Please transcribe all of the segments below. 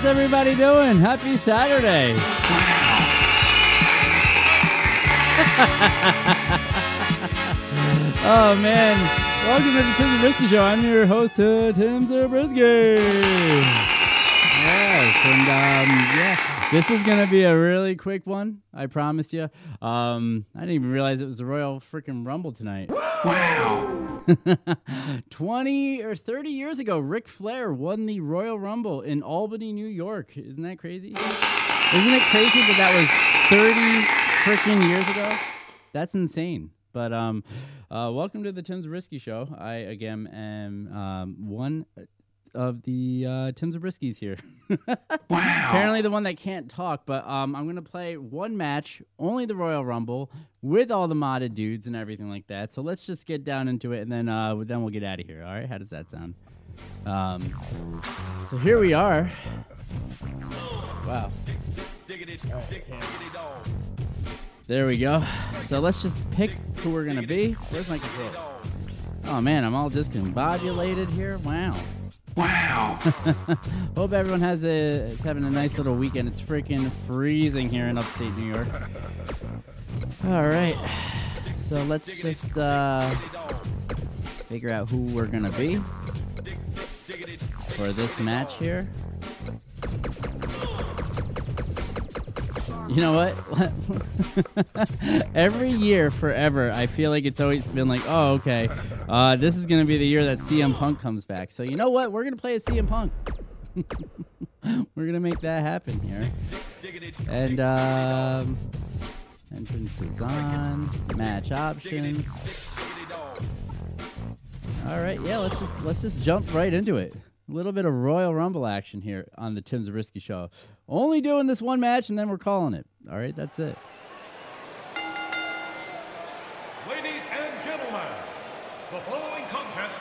How's everybody doing? Happy Saturday. oh man. Welcome to the Tim Zabriskie Show. I'm your host, uh, Tim Zabriskie. Yes, and um, yeah, this is gonna be a really quick one. I promise you. Um, I didn't even realize it was the Royal freaking Rumble tonight. Wow. 20 or 30 years ago, Ric Flair won the Royal Rumble in Albany, New York. Isn't that crazy? Isn't it crazy that that was 30 freaking years ago? That's insane. But um, uh, welcome to the Tim Zabriskie Show. I again am um, one of the uh, Tim Zabriskis here. wow. Apparently the one that can't talk, but um, I'm gonna play one match, only the Royal Rumble, with all the modded dudes and everything like that. So let's just get down into it, and then uh, then we'll get out of here. All right? How does that sound? Um, so here we are. Wow. There we go. So let's just pick who we're gonna be. Where's my controller? Oh man, I'm all discombobulated here. Wow. Wow. Hope everyone has a is having a nice little weekend. It's freaking freezing here in upstate New York. All right. So let's just uh let's figure out who we're gonna be for this match here. You know what? Every year, forever, I feel like it's always been like, oh, okay, uh, this is going to be the year that CM Punk comes back. So, you know what? We're going to play a CM Punk. We're going to make that happen here. And, um, entrances on, match options. All right, yeah, let's just let's just jump right into it. A little bit of Royal Rumble action here on the Tim's Zabriskie Show. Only doing this one match, and then we're calling it. All right, that's it. Ladies and gentlemen, the following contest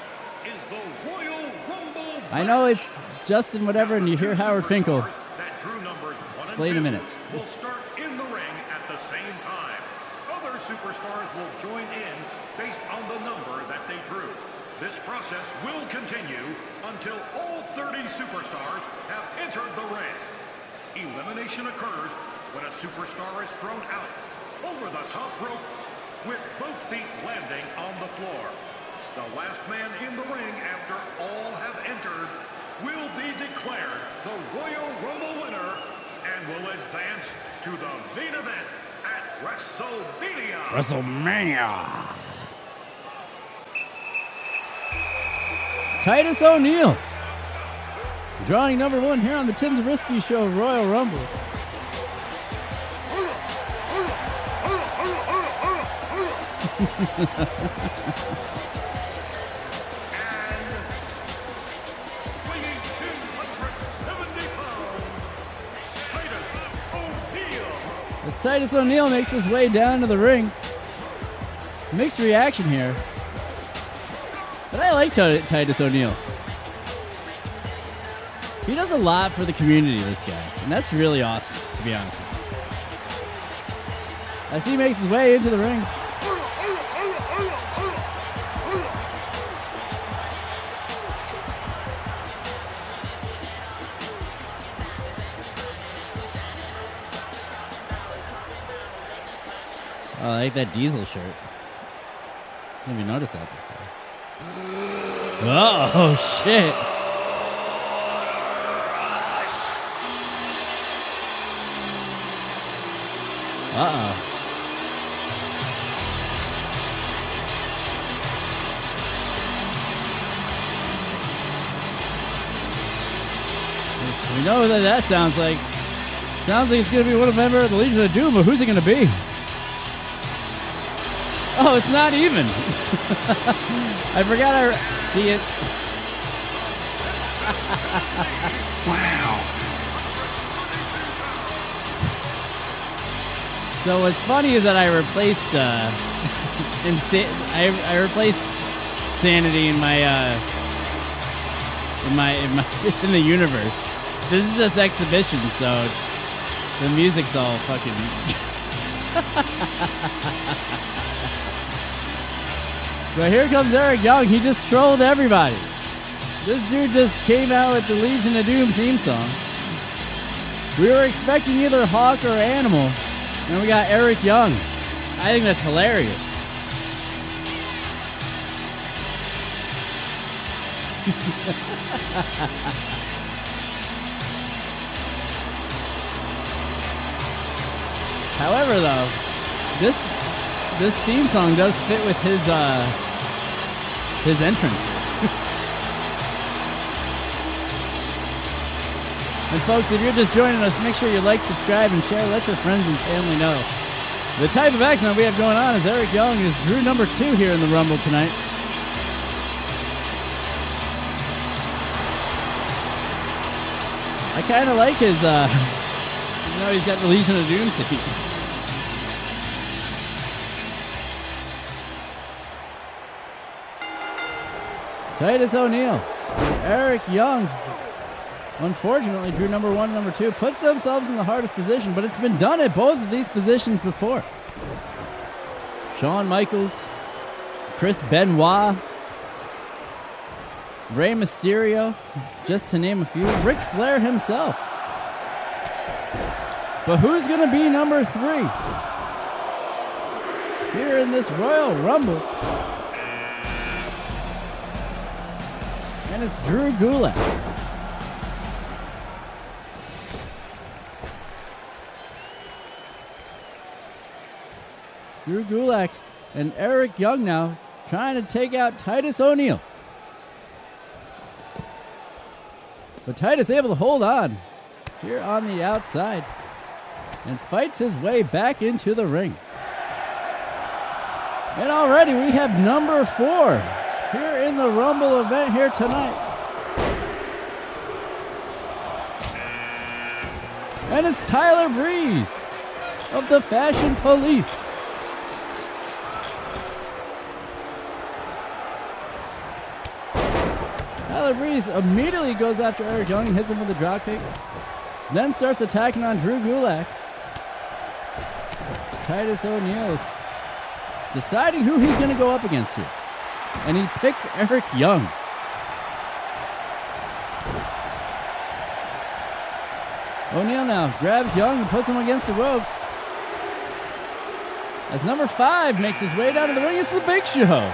is the Royal Rumble. I know it's Justin whatever, and you hear Howard Finkel. That drew numbers one Explain and a minute. Will start in the ring at the same time. Other superstars will join in based on the number that they drew. This process will continue until all 30 superstars have entered the ring. Elimination occurs when a superstar is thrown out over the top rope with both feet landing on the floor. The last man in the ring after all have entered will be declared the Royal Rumble winner and will advance to the main event at WrestleMania. WrestleMania. Titus O'Neil. Drawing number one here on the Tim Zabriskie Show Royal Rumble. Weighing 270 pounds, Titus O'Neil. As Titus O'Neil makes his way down to the ring. Mixed reaction here. But I like Titus O'Neil. He does a lot for the community, this guy. And that's really awesome, to be honest with you. As he makes his way into the ring. Oh, I like that diesel shirt. Didn't even notice that before. Oh shit! Uh oh. We know that that sounds like. Sounds like it's going to be one of the members of the Legion of Doom, but who's it going to be? Oh, it's not even. I forgot I see it. So what's funny is that I replaced uh, I, I replaced sanity in my uh, in my in my in the universe. This is just exhibition, so it's the music's all fucking. but here comes Eric Young. He just trolled everybody. This dude just came out with the Legion of Doom theme song. We were expecting either Hawk or Animal, and we got Eric Young. I think that's hilarious. However, though, this this theme song does fit with his uh, his entrance. And folks, if you're just joining us, make sure you like, subscribe, and share. Let your friends and family know. The type of action that we have going on is Eric Young is Drew number two here in the Rumble tonight. I kind of like his, uh, you know, he's got the Legion of Doom theme. Titus O'Neil, Eric Young, unfortunately, drew number one and number two, puts themselves in the hardest position, but it's been done at both of these positions before. Shawn Michaels, Chris Benoit, Rey Mysterio, just to name a few, Ric Flair himself. But who's going to be number three? Here in this Royal Rumble. And it's Drew Gulak. Drew Gulak and Eric Young now trying to take out Titus O'Neil. But Titus able to hold on here on the outside and fights his way back into the ring. And already we have number four here in the Rumble event here tonight. And it's Tyler Breeze of the Fashion Police. Tyler Breeze immediately goes after Eric Young and hits him with a dropkick. Then starts attacking on Drew Gulak. Titus O'Neil is deciding who he's going to go up against here. And he picks Eric Young. O'Neil now grabs Young and puts him against the ropes. As number five makes his way down to the ring, it's the Big Show.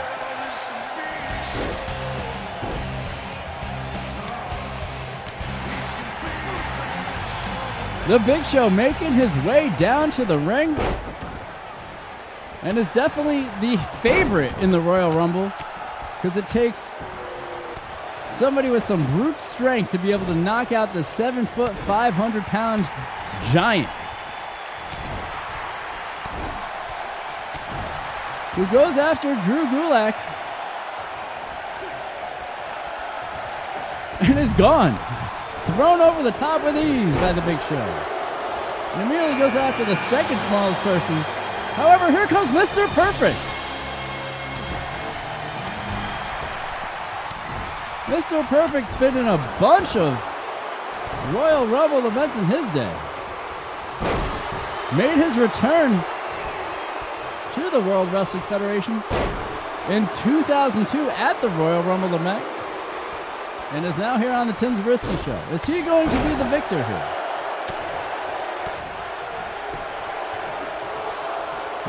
The Big Show making his way down to the ring and is definitely the favorite in the Royal Rumble because it takes somebody with some brute strength to be able to knock out the seven foot, 500 pound giant. Who goes after Drew Gulak and is gone. Thrown over the top with ease by the Big Show. And immediately goes after the second smallest person. However, here comes Mr. Perfect. Mr. Perfect's been in a bunch of Royal Rumble events in his day. Made his return to the World Wrestling Federation in 2002 at the Royal Rumble event and is now here on the Tim Zabriskie Show. Is he going to be the victor here?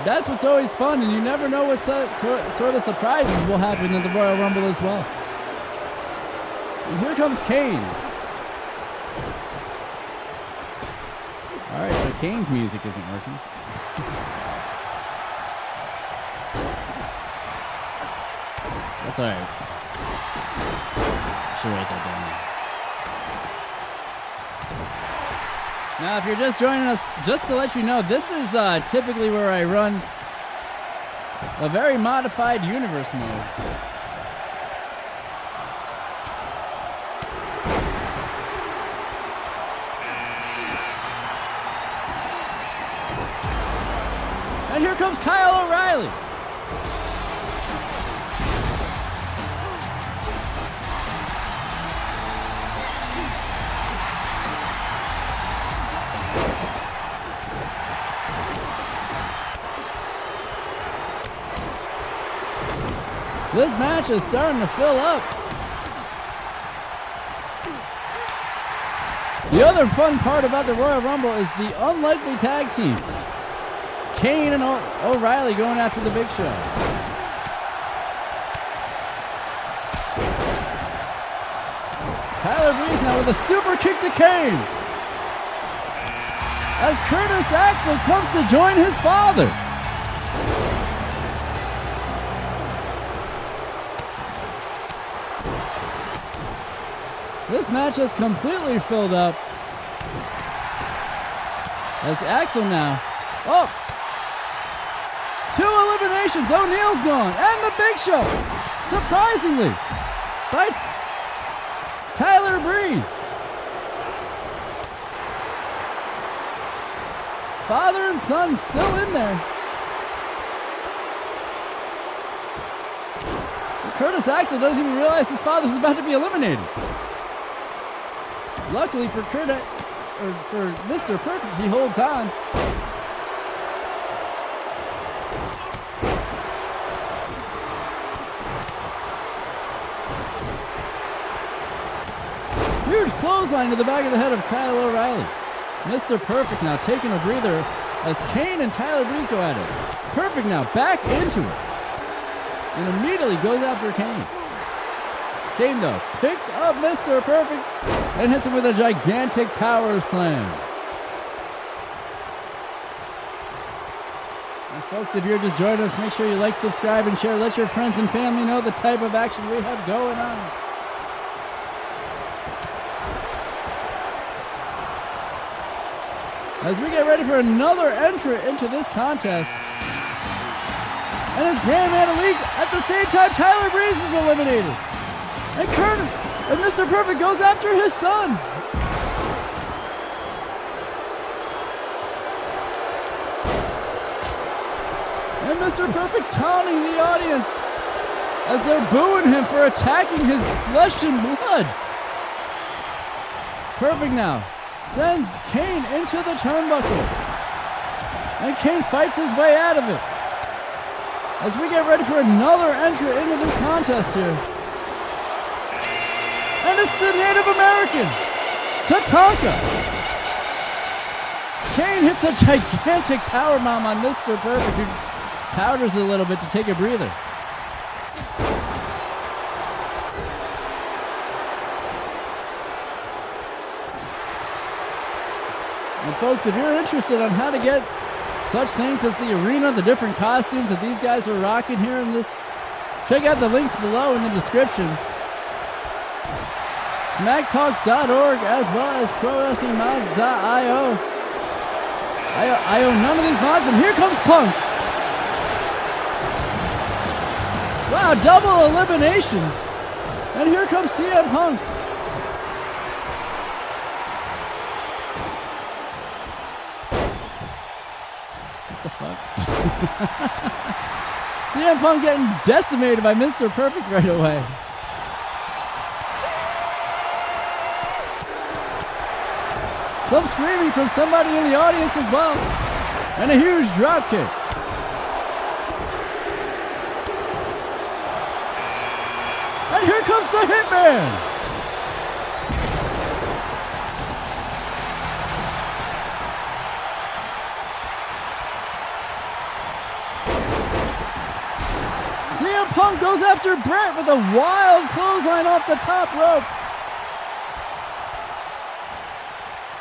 That's what's always fun, and you never know what sort of surprises will happen in the Royal Rumble as well. And here comes Kane. All right, so Kane's music isn't working. That's all right. Should write that down. Now, if you're just joining us, just to let you know, this is uh, typically where I run a very modified universe mode. And here comes Kyle O'Reilly. This match is starting to fill up. The other fun part about the Royal Rumble is the unlikely tag teams. Kane and O'Reilly going after the Big Show. Tyler Breeze now with a super kick to Kane. As Curtis Axel comes to join his father. This match has completely filled up. As Axel now. Oh! Two eliminations. O'Neil's gone. And the Big Show. Surprisingly. By Tyler Breeze. Father and son still in there. Curtis Axel doesn't even realize his father's about to be eliminated. Luckily for Curt, or for Mr. Perfect, he holds on. Huge clothesline to the back of the head of Kyle O'Reilly. Mr. Perfect now taking a breather as Kane and Tyler Breeze go at it. Perfect now back into it. And immediately goes after Kane. Kane though picks up Mr. Perfect and hits him with a gigantic power slam. And folks, if you're just joining us, make sure you like, subscribe, and share. Let your friends and family know the type of action we have going on. As we get ready for another entry into this contest. And it's Gran Metalik at the same time Tyler Breeze is eliminated. And Curt and Mr. Perfect goes after his son. And Mr. Perfect taunting the audience as they're booing him for attacking his flesh and blood. Perfect now sends Kane into the turnbuckle. And Kane fights his way out of it. As we get ready for another entry into this contest here. And the Native American, Tatanka. Kane hits a gigantic power bomb on Mr. Perfect, who powders a little bit to take a breather. And folks, if you're interested on how to get such things as the arena, the different costumes that these guys are rocking here in this, check out the links below in the description. SmackTalks.org as well as ProWrestlingMods.io. I, I own none of these mods, and here comes Punk. Wow, double elimination. And here comes CM Punk. What the fuck? CM Punk getting decimated by Mr. Perfect right away. Some screaming from somebody in the audience as well. And a huge drop kick. And here comes the Hitman. CM Punk goes after Bret with a wild clothesline off the top rope.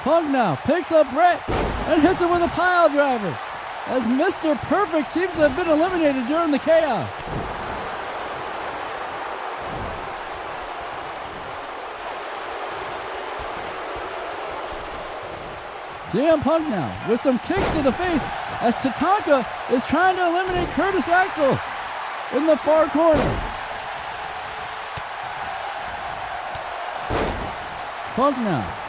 Punk now picks up Bret and hits him with a pile driver as Mr. Perfect seems to have been eliminated during the chaos. CM Punk now with some kicks to the face as Tatanka is trying to eliminate Curtis Axel in the far corner. Punk now.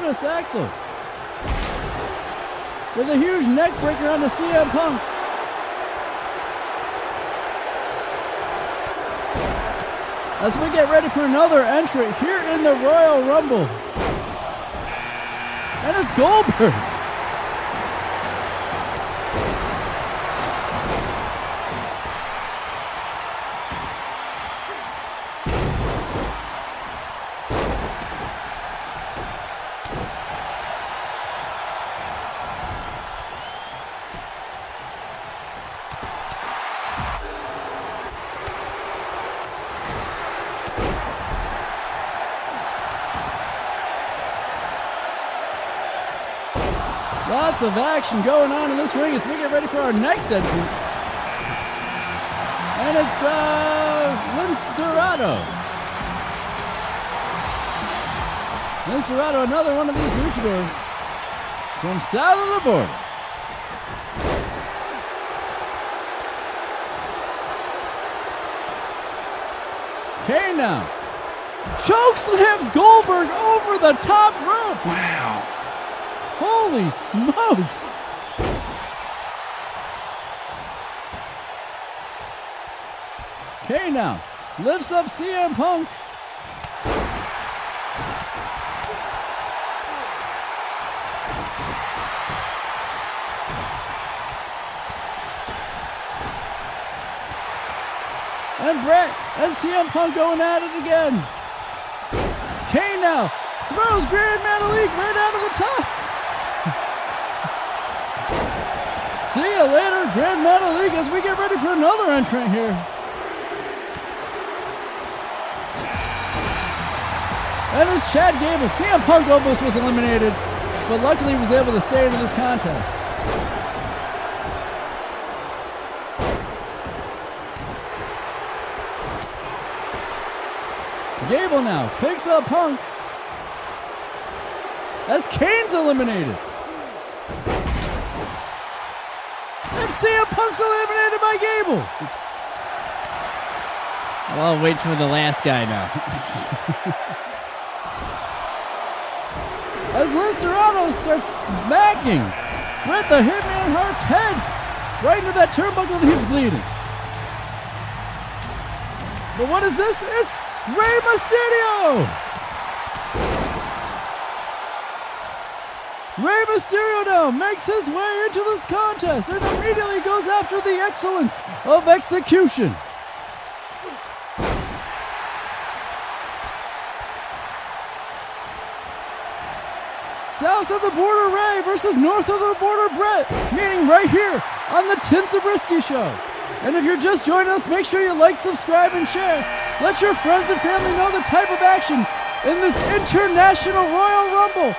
Curtis Axel with a huge neck breaker on the CM Punk. As we get ready for another entry here in the Royal Rumble. And it's Goldberg. Lots of action going on in this ring as we get ready for our next entry. And it's uh, Lince Dorado. Lince Dorado, another one of these luchadors from south of the border. Kane now. Choke slams Goldberg over the top rope. Wow. Holy smokes! Okay, now lifts up CM Punk. And Bret and CM Punk going at it again. Kane now throws Gran Metalik right out of the top. You later, Grand league as we get ready for another entrant here. That is Chad Gable. CM Punk almost was eliminated, but luckily was able to stay in this contest. Gable now picks up Punk as Kane's eliminated. CM Punk's eliminated by Gable. Well, I'll wait for the last guy now. As Lince Dorado starts smacking Bret the Hitman Hart's head right into that turnbuckle, he's bleeding. But what is this? It's Rey Mysterio! Rey Mysterio now makes his way into this contest and immediately goes after the excellence of execution. South of the border Rey versus north of the border Bret, meaning right here on the Tim Zabriskie Show. And if you're just joining us, make sure you like, subscribe, and share. Let your friends and family know the type of action in this International Royal Rumble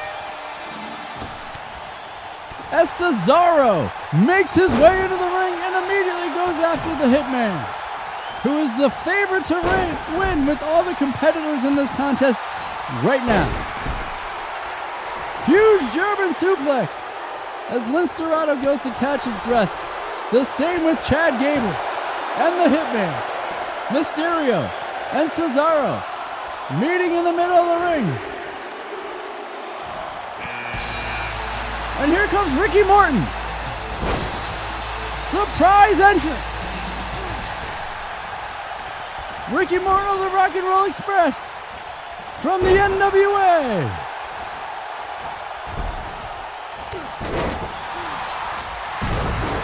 as Cesaro makes his way into the ring and immediately goes after the Hitman, who is the favorite to win, win with all the competitors in this contest right now. Huge German suplex as Lince Dorado goes to catch his breath. The same with Chad Gable and the Hitman, Mysterio, and Cesaro meeting in the middle of the ring. And here comes Ricky Morton. Surprise entrant. Ricky Morton of the Rock and Roll Express from the NWA.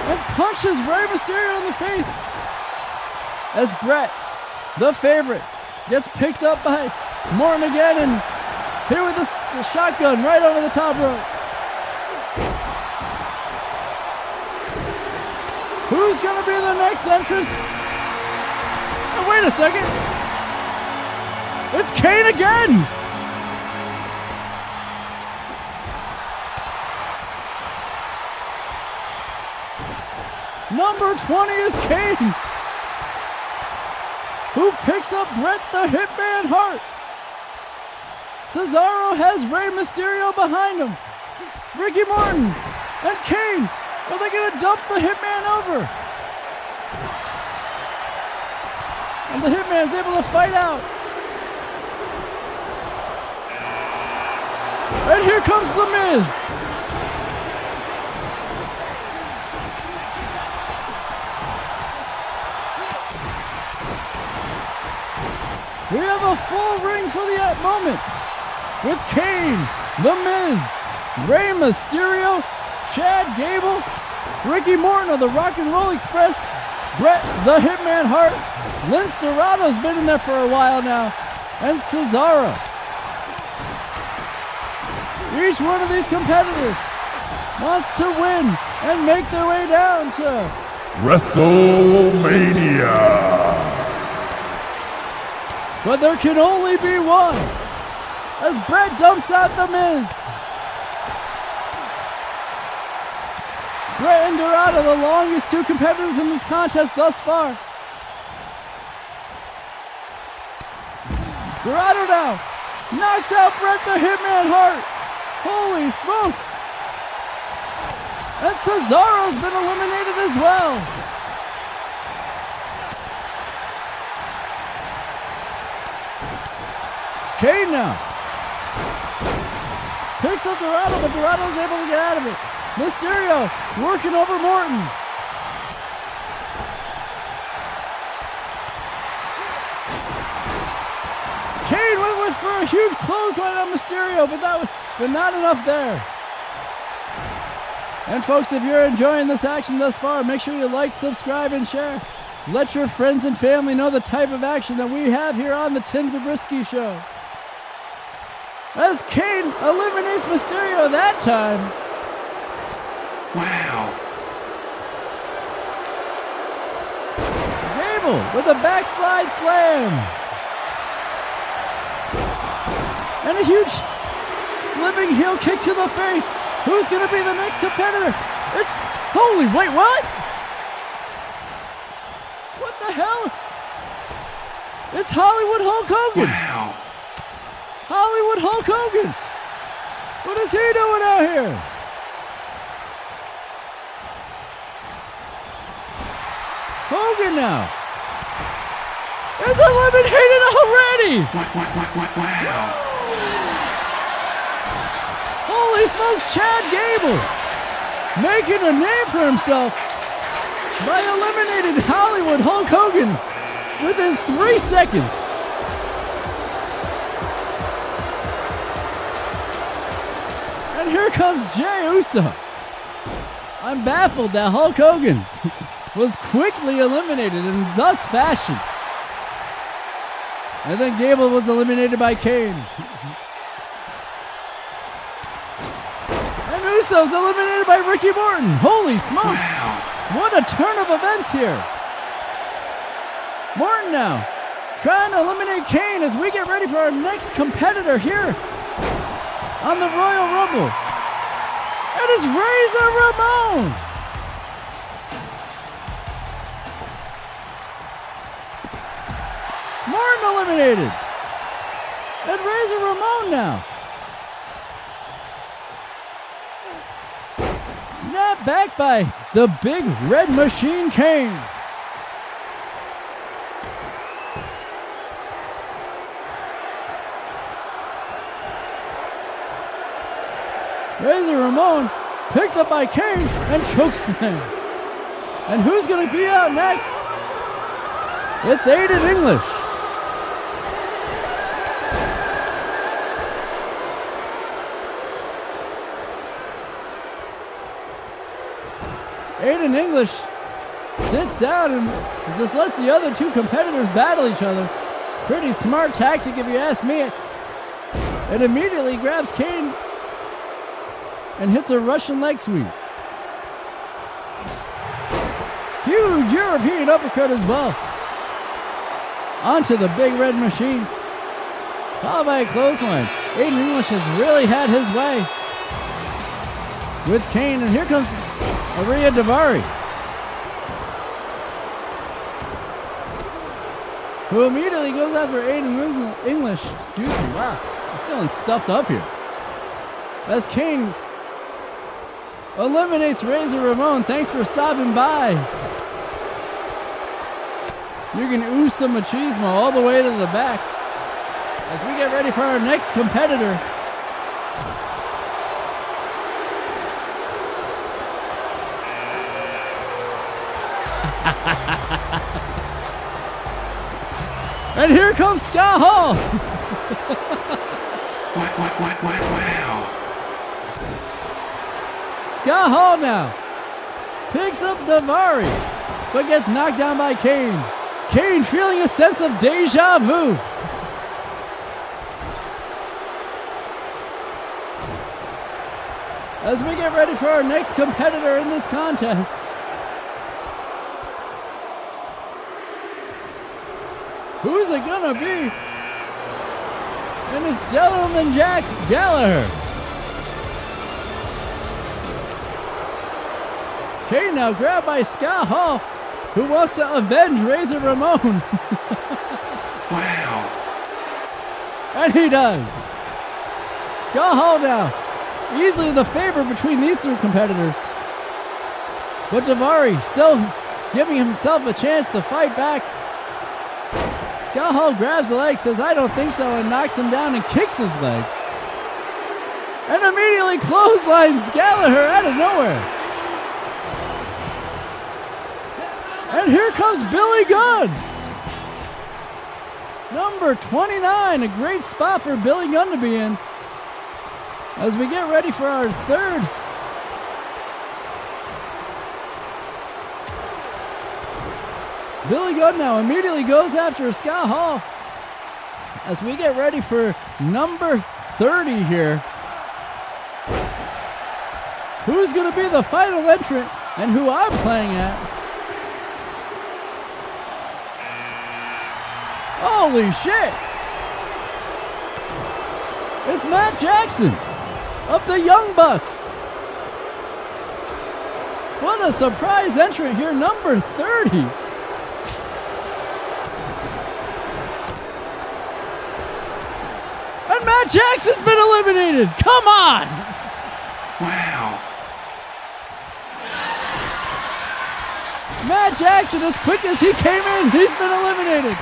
And punches Rey Mysterio in the face as Bret the favorite, gets picked up by Morton again and here with the s- shotgun right over the top rope. Who's gonna be the next entrant? Oh, wait a second. It's Kane again. Number 20 is Kane, who picks up Bret the Hitman Hart. Cesaro has Rey Mysterio behind him. Ricky Martin and Kane, are they going to dump the Hitman over? And the Hitman's able to fight out. And here comes The Miz. We have a full ring for the moment with Kane, The Miz, Rey Mysterio, Chad Gable, Ricky Morton of the Rock and Roll Express, Bret the Hitman Hart, Lince Dorado's been in there for a while now, and Cesaro. Each one of these competitors wants to win and make their way down to WrestleMania. But there can only be one. As Bret dumps out the Miz. Bret and Dorado, the longest two competitors in this contest thus far. Dorado now knocks out Bret the Hitman Hart. Holy smokes. And Cesaro's been eliminated as well. Kane now. Picks up Dorado, but Dorado's able to get out of it. Mysterio working over Morton. Huge clothesline on Mysterio, but that was but not enough there. And folks, if you're enjoying this action thus far, make sure you like, subscribe, and share. Let your friends and family know the type of action that we have here on the Tim Zabriskie Show. As Kane eliminates Mysterio that time. Wow. Gable with a backslide slam. And a huge flipping heel kick to the face. Who's going to be the next competitor? It's. Holy, wait, what? What the hell? It's Hollywood Hulk Hogan. Wow. Hollywood Hulk Hogan. What is he doing out here? Hogan now. Is eliminated already. Wow. Holy smokes, Chad Gable making a name for himself by eliminating Hollywood Hulk Hogan within three seconds. And here comes Jey Uso. I'm baffled that Hulk Hogan was quickly eliminated in thus fashion. And then Gable was eliminated by Kane. Uso's eliminated by Ricky Morton. Holy smokes! What a turn of events here. Morton now trying to eliminate Kane as we get ready for our next competitor here on the Royal Rumble. It is Razor Ramon. Morton eliminated. And Razor Ramon now. Snap back by the big red machine Kane. Razor Ramon picked up by Kane and chokeslam. And who's going to be out next? It's Aiden English. Aiden English sits down and just lets the other two competitors battle each other. Pretty smart tactic, if you ask me. And immediately grabs Kane and hits a Russian leg sweep. Huge European uppercut as well. Onto the big red machine. Followed by a clothesline. Aiden English has really had his way with Kane. And here comes Ariya Daivari. Who immediately goes after Aiden English. Excuse me. Wow. I'm feeling stuffed up here. As Kane eliminates Razor Ramon. Thanks for stopping by. You can ooze some machismo all the way to the back as we get ready for our next competitor. and here comes Scott Hall. wow. Scott Hall now picks up Daivari, but gets knocked down by Kane. Kane feeling a sense of deja vu. As we get ready for our next competitor in this contest. Who's it gonna be? And it's Gentleman Jack Gallagher. Kane now grabbed by Scott Hall who wants to avenge Razor Ramon. wow. And he does. Scott Hall now, easily the favorite between these two competitors. But Daivari still giving himself a chance to fight back. Scott grabs the leg, says, I don't think so, and knocks him down and kicks his leg. And immediately clotheslines Gallagher out of nowhere. And here comes Billy Gunn. Number 29, a great spot for Billy Gunn to be in. As we get ready for our third Billy Gunn now immediately goes after Scott Hall as we get ready for number 30 here. Who's going to be the final entrant and who I'm playing as? Holy shit! It's Matt Jackson of the Young Bucks. What a surprise entrant here, number 30. And Matt Jackson's been eliminated. Come on. Wow. Matt Jackson, as quick as he came in, he's been eliminated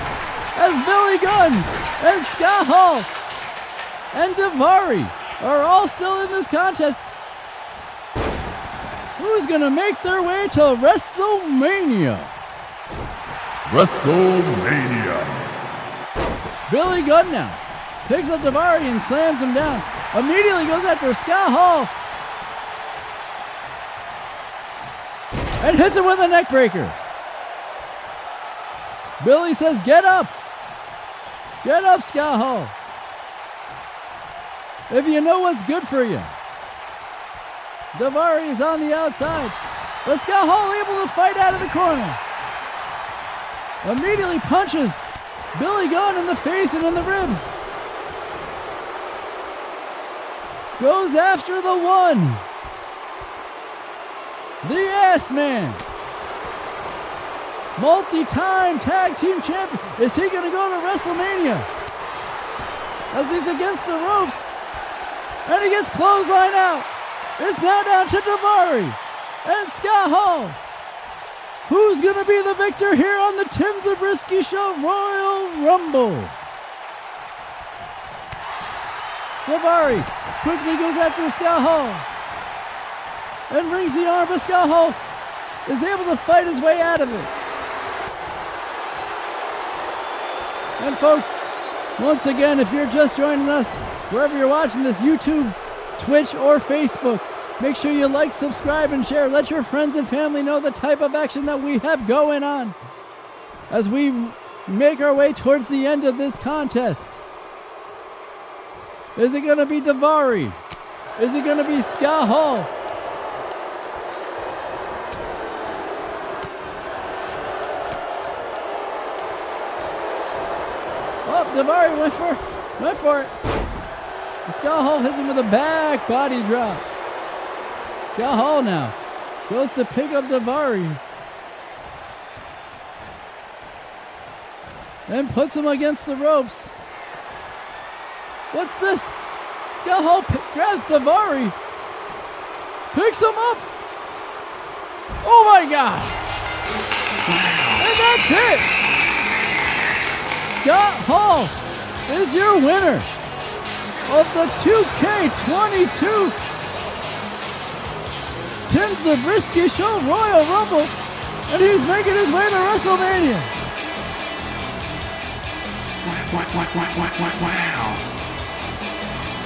as Billy Gunn and Scott Hall and Daivari are all still in this contest. Who's going to make their way to WrestleMania? WrestleMania. Billy Gunn now picks up Daivari and slams him down. Immediately goes after Scott Hall. And hits him with a neckbreaker. Billy says, Get up! Get up, Scott Hall. If you know what's good for you. Daivari is on the outside, but Scott Hall able to fight out of the corner. Immediately punches Billy Gunn in the face and in the ribs. Goes after the one. The ass man multi-time tag team champion. Is he going to go to WrestleMania? As he's against the ropes. And he gets clothesline out. It's now down to Daivari and Scott Hall. Who's going to be the victor here on the Tim Zabriskie Show Royal Rumble? Daivari quickly goes after Scott and wrings the arm, but Scott is able to fight his way out of it. And folks, once again, if you're just joining us, wherever you're watching this, YouTube, Twitch, or Facebook, Make sure you like, subscribe, and share. Let your friends and family know the type of action that we have going on as we make our way towards the end of this contest. Is it going to be Daivari? Is it going to be Scott Hall? Oh, Daivari went for, went for it. Scott Hall hits him with a back body drop. Scott Hall now goes to pick up Daivari. And puts him against the ropes. What's this? Scott Hall grabs Daivari. Picks him up. Oh my god. And that's it. Scott Hall is your winner of the 2K22 Tim Zabriskie Show Royal Rumble, and he's making his way to WrestleMania. Wow! Wow! Wow! Wow! Wow! Wow.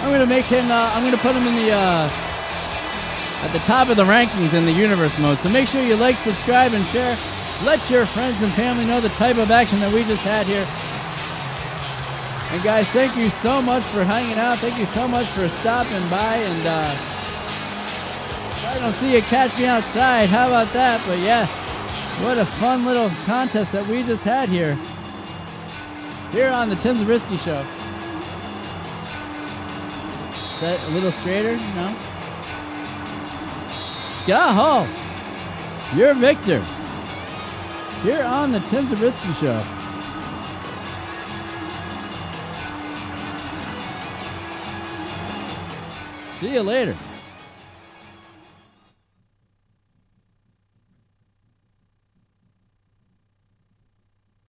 I'm gonna make him. Uh, I'm gonna put him in the uh, at the top of the rankings in the universe mode. So make sure you like, subscribe, and share. Let your friends and family know the type of action that we just had here. And guys, thank you so much for hanging out. Thank you so much for stopping by. And uh, I don't see you, catch me outside. How about that? But yeah, what a fun little contest that we just had here. Here on the Tim Zabriskie Show. Is that a little straighter? No? Scott Hall, you're victor. You're on the Tim Zabriskie Show. See you later.